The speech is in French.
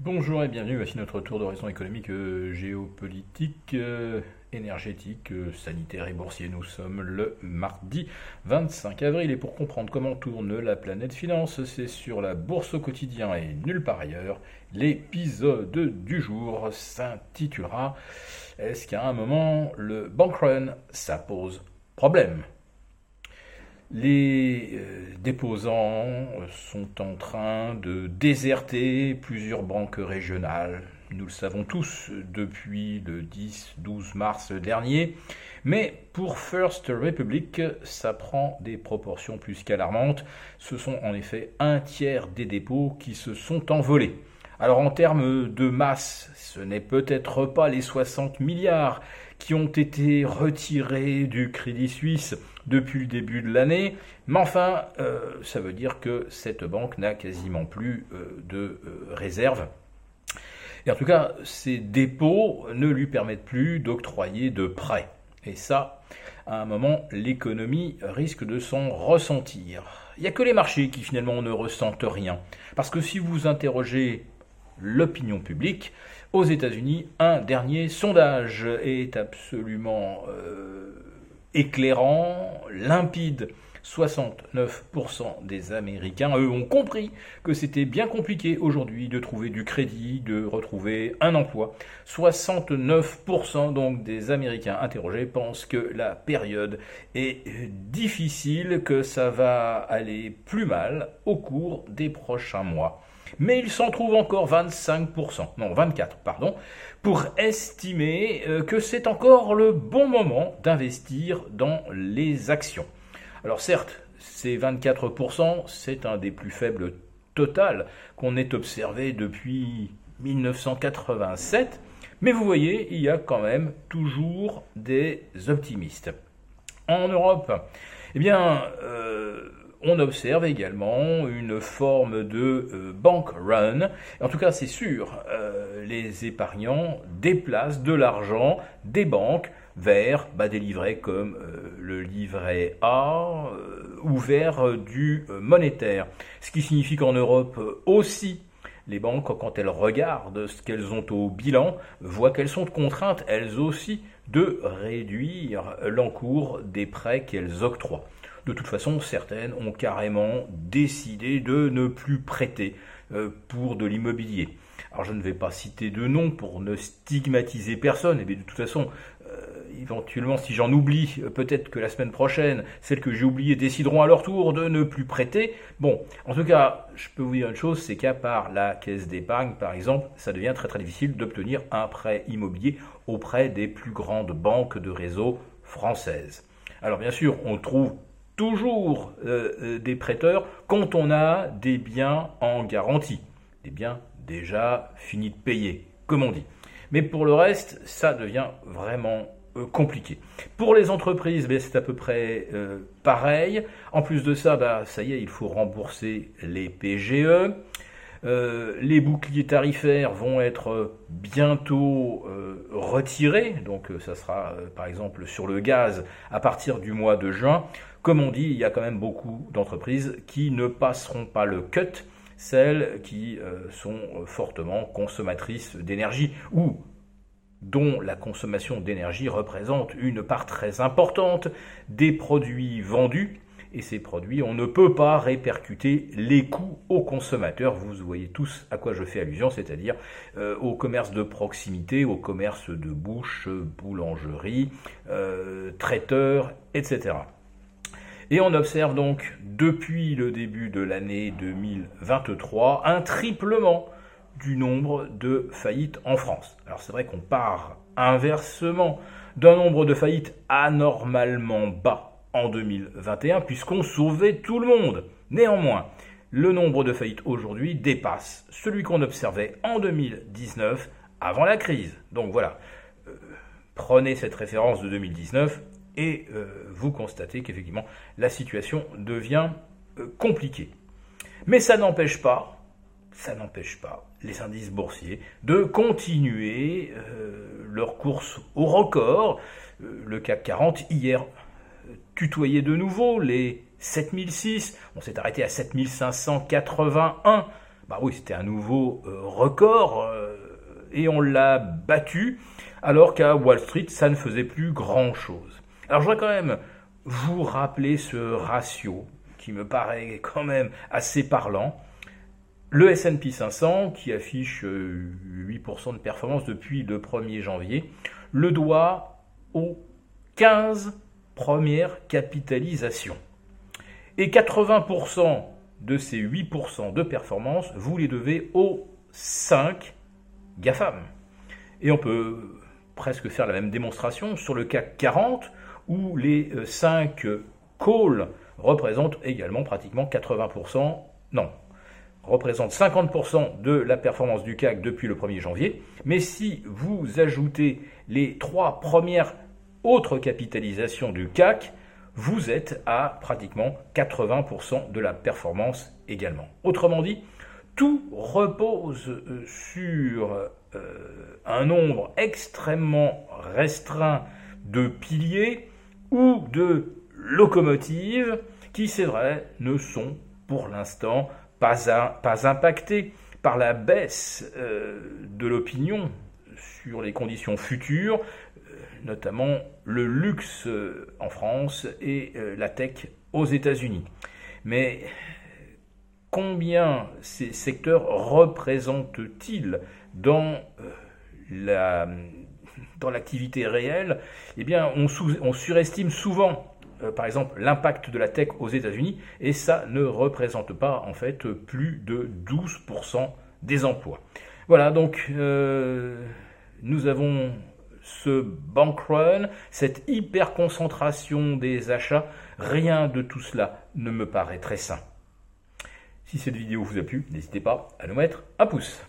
Bonjour et bienvenue, voici notre tour d'horizon économique, euh, géopolitique, euh, énergétique, euh, sanitaire et boursier. Nous sommes le mardi 25 avril et pour comprendre comment tourne la planète finance, c'est sur la bourse au quotidien et nulle part ailleurs. L'épisode du jour s'intitulera Est-ce qu'à un moment le bank run, ça pose problème? Les euh, déposants sont en train de déserter plusieurs banques régionales. Nous le savons tous depuis le 10-12 mars dernier. Mais pour First Republic, ça prend des proportions plus qu'alarmantes. Ce sont en effet un tiers des dépôts qui se sont envolés. Alors en termes de masse, ce n'est peut-être pas les 60 milliards qui ont été retirés du Crédit Suisse depuis le début de l'année, mais enfin, euh, ça veut dire que cette banque n'a quasiment plus euh, de euh, réserves. Et en tout cas, ces dépôts ne lui permettent plus d'octroyer de prêts. Et ça, à un moment, l'économie risque de s'en ressentir. Il n'y a que les marchés qui finalement ne ressentent rien. Parce que si vous interrogez l'opinion publique. Aux États-Unis, un dernier sondage est absolument euh, éclairant, limpide. 69% des Américains, eux, ont compris que c'était bien compliqué aujourd'hui de trouver du crédit, de retrouver un emploi. 69% donc des Américains interrogés pensent que la période est difficile, que ça va aller plus mal au cours des prochains mois mais il s'en trouve encore 25%, non 24, pardon, pour estimer euh, que c'est encore le bon moment d'investir dans les actions. Alors certes, ces 24%, c'est un des plus faibles total qu'on ait observé depuis 1987, mais vous voyez, il y a quand même toujours des optimistes. En Europe, eh bien, euh, on observe également une forme de euh, bank run. En tout cas, c'est sûr, euh, les épargnants déplacent de l'argent des banques vers bah, des livrets comme euh, le livret A ou vers du monétaire. Ce qui signifie qu'en Europe aussi, les banques, quand elles regardent ce qu'elles ont au bilan, voient qu'elles sont contraintes, elles aussi, de réduire l'encours des prêts qu'elles octroient. De toute façon, certaines ont carrément décidé de ne plus prêter euh, pour de l'immobilier. Alors je ne vais pas citer de nom pour ne stigmatiser personne, mais de toute façon, euh, éventuellement si j'en oublie, euh, peut-être que la semaine prochaine, celles que j'ai oubliées décideront à leur tour de ne plus prêter. Bon, en tout cas, je peux vous dire une chose, c'est qu'à part la caisse d'épargne, par exemple, ça devient très très difficile d'obtenir un prêt immobilier auprès des plus grandes banques de réseau françaises. Alors bien sûr, on trouve toujours euh, euh, des prêteurs quand on a des biens en garantie, des biens déjà finis de payer, comme on dit. Mais pour le reste, ça devient vraiment euh, compliqué. Pour les entreprises, ben, c'est à peu près pareil. En plus de ça, bah, ça y est, il faut rembourser les PGE. Les boucliers tarifaires vont être bientôt retirés, donc ça sera par exemple sur le gaz à partir du mois de juin. Comme on dit, il y a quand même beaucoup d'entreprises qui ne passeront pas le cut, celles qui euh, sont fortement consommatrices d'énergie ou dont la consommation d'énergie représente une part très importante des produits vendus. Et ces produits, on ne peut pas répercuter les coûts aux consommateurs. Vous voyez tous à quoi je fais allusion, c'est-à-dire euh, au commerce de proximité, au commerce de bouche, boulangerie, euh, traiteurs, etc. Et on observe donc depuis le début de l'année 2023 un triplement du nombre de faillites en France. Alors c'est vrai qu'on part inversement d'un nombre de faillites anormalement bas en 2021 puisqu'on sauvait tout le monde. Néanmoins, le nombre de faillites aujourd'hui dépasse celui qu'on observait en 2019 avant la crise. Donc voilà, euh, prenez cette référence de 2019 et euh, vous constatez qu'effectivement la situation devient euh, compliquée. Mais ça n'empêche pas, ça n'empêche pas les indices boursiers de continuer leur course au record. le CAC 40 hier tutoyait de nouveau les 7006, on s'est arrêté à 7581. Bah oui, c'était un nouveau record et on l'a battu alors qu'à Wall Street, ça ne faisait plus grand-chose. Alors je voudrais quand même vous rappeler ce ratio qui me paraît quand même assez parlant. Le S&P 500, qui affiche 8% euh, de performance depuis le 1er janvier, le doit aux 15 premières capitalisations. Et 80% de ces 8% de performance, vous les devez aux 5 GAFAM. Et on peut presque faire la même démonstration sur le CAC 40, où les 5 euh, calls représentent également pratiquement 80%, non, représente 50% de la performance du CAC depuis le 1er janvier. Mais si vous ajoutez les trois premières autres capitalisations du CAC, vous êtes à pratiquement 80% de la performance également. Autrement dit, tout repose euh, sur euh, un nombre extrêmement restreint de piliers ou de locomotives qui, c'est vrai, ne sont pour l'instant pas, pas impacté par la baisse euh, de l'opinion sur les conditions futures, notamment le luxe euh, en France et la tech aux États-Unis. Mais combien ces secteurs représentent-ils dans dans l'activité réelle, eh bien, on, surestime souvent euh, par exemple l'impact de la tech aux États-Unis, et ça ne représente pas en fait plus de 12% des emplois. Voilà, donc euh, nous avons ce bank run, cette hyper concentration des achats, rien de tout cela ne me paraît très sain. Si cette vidéo vous a plu, n'hésitez pas à nous mettre un pouce.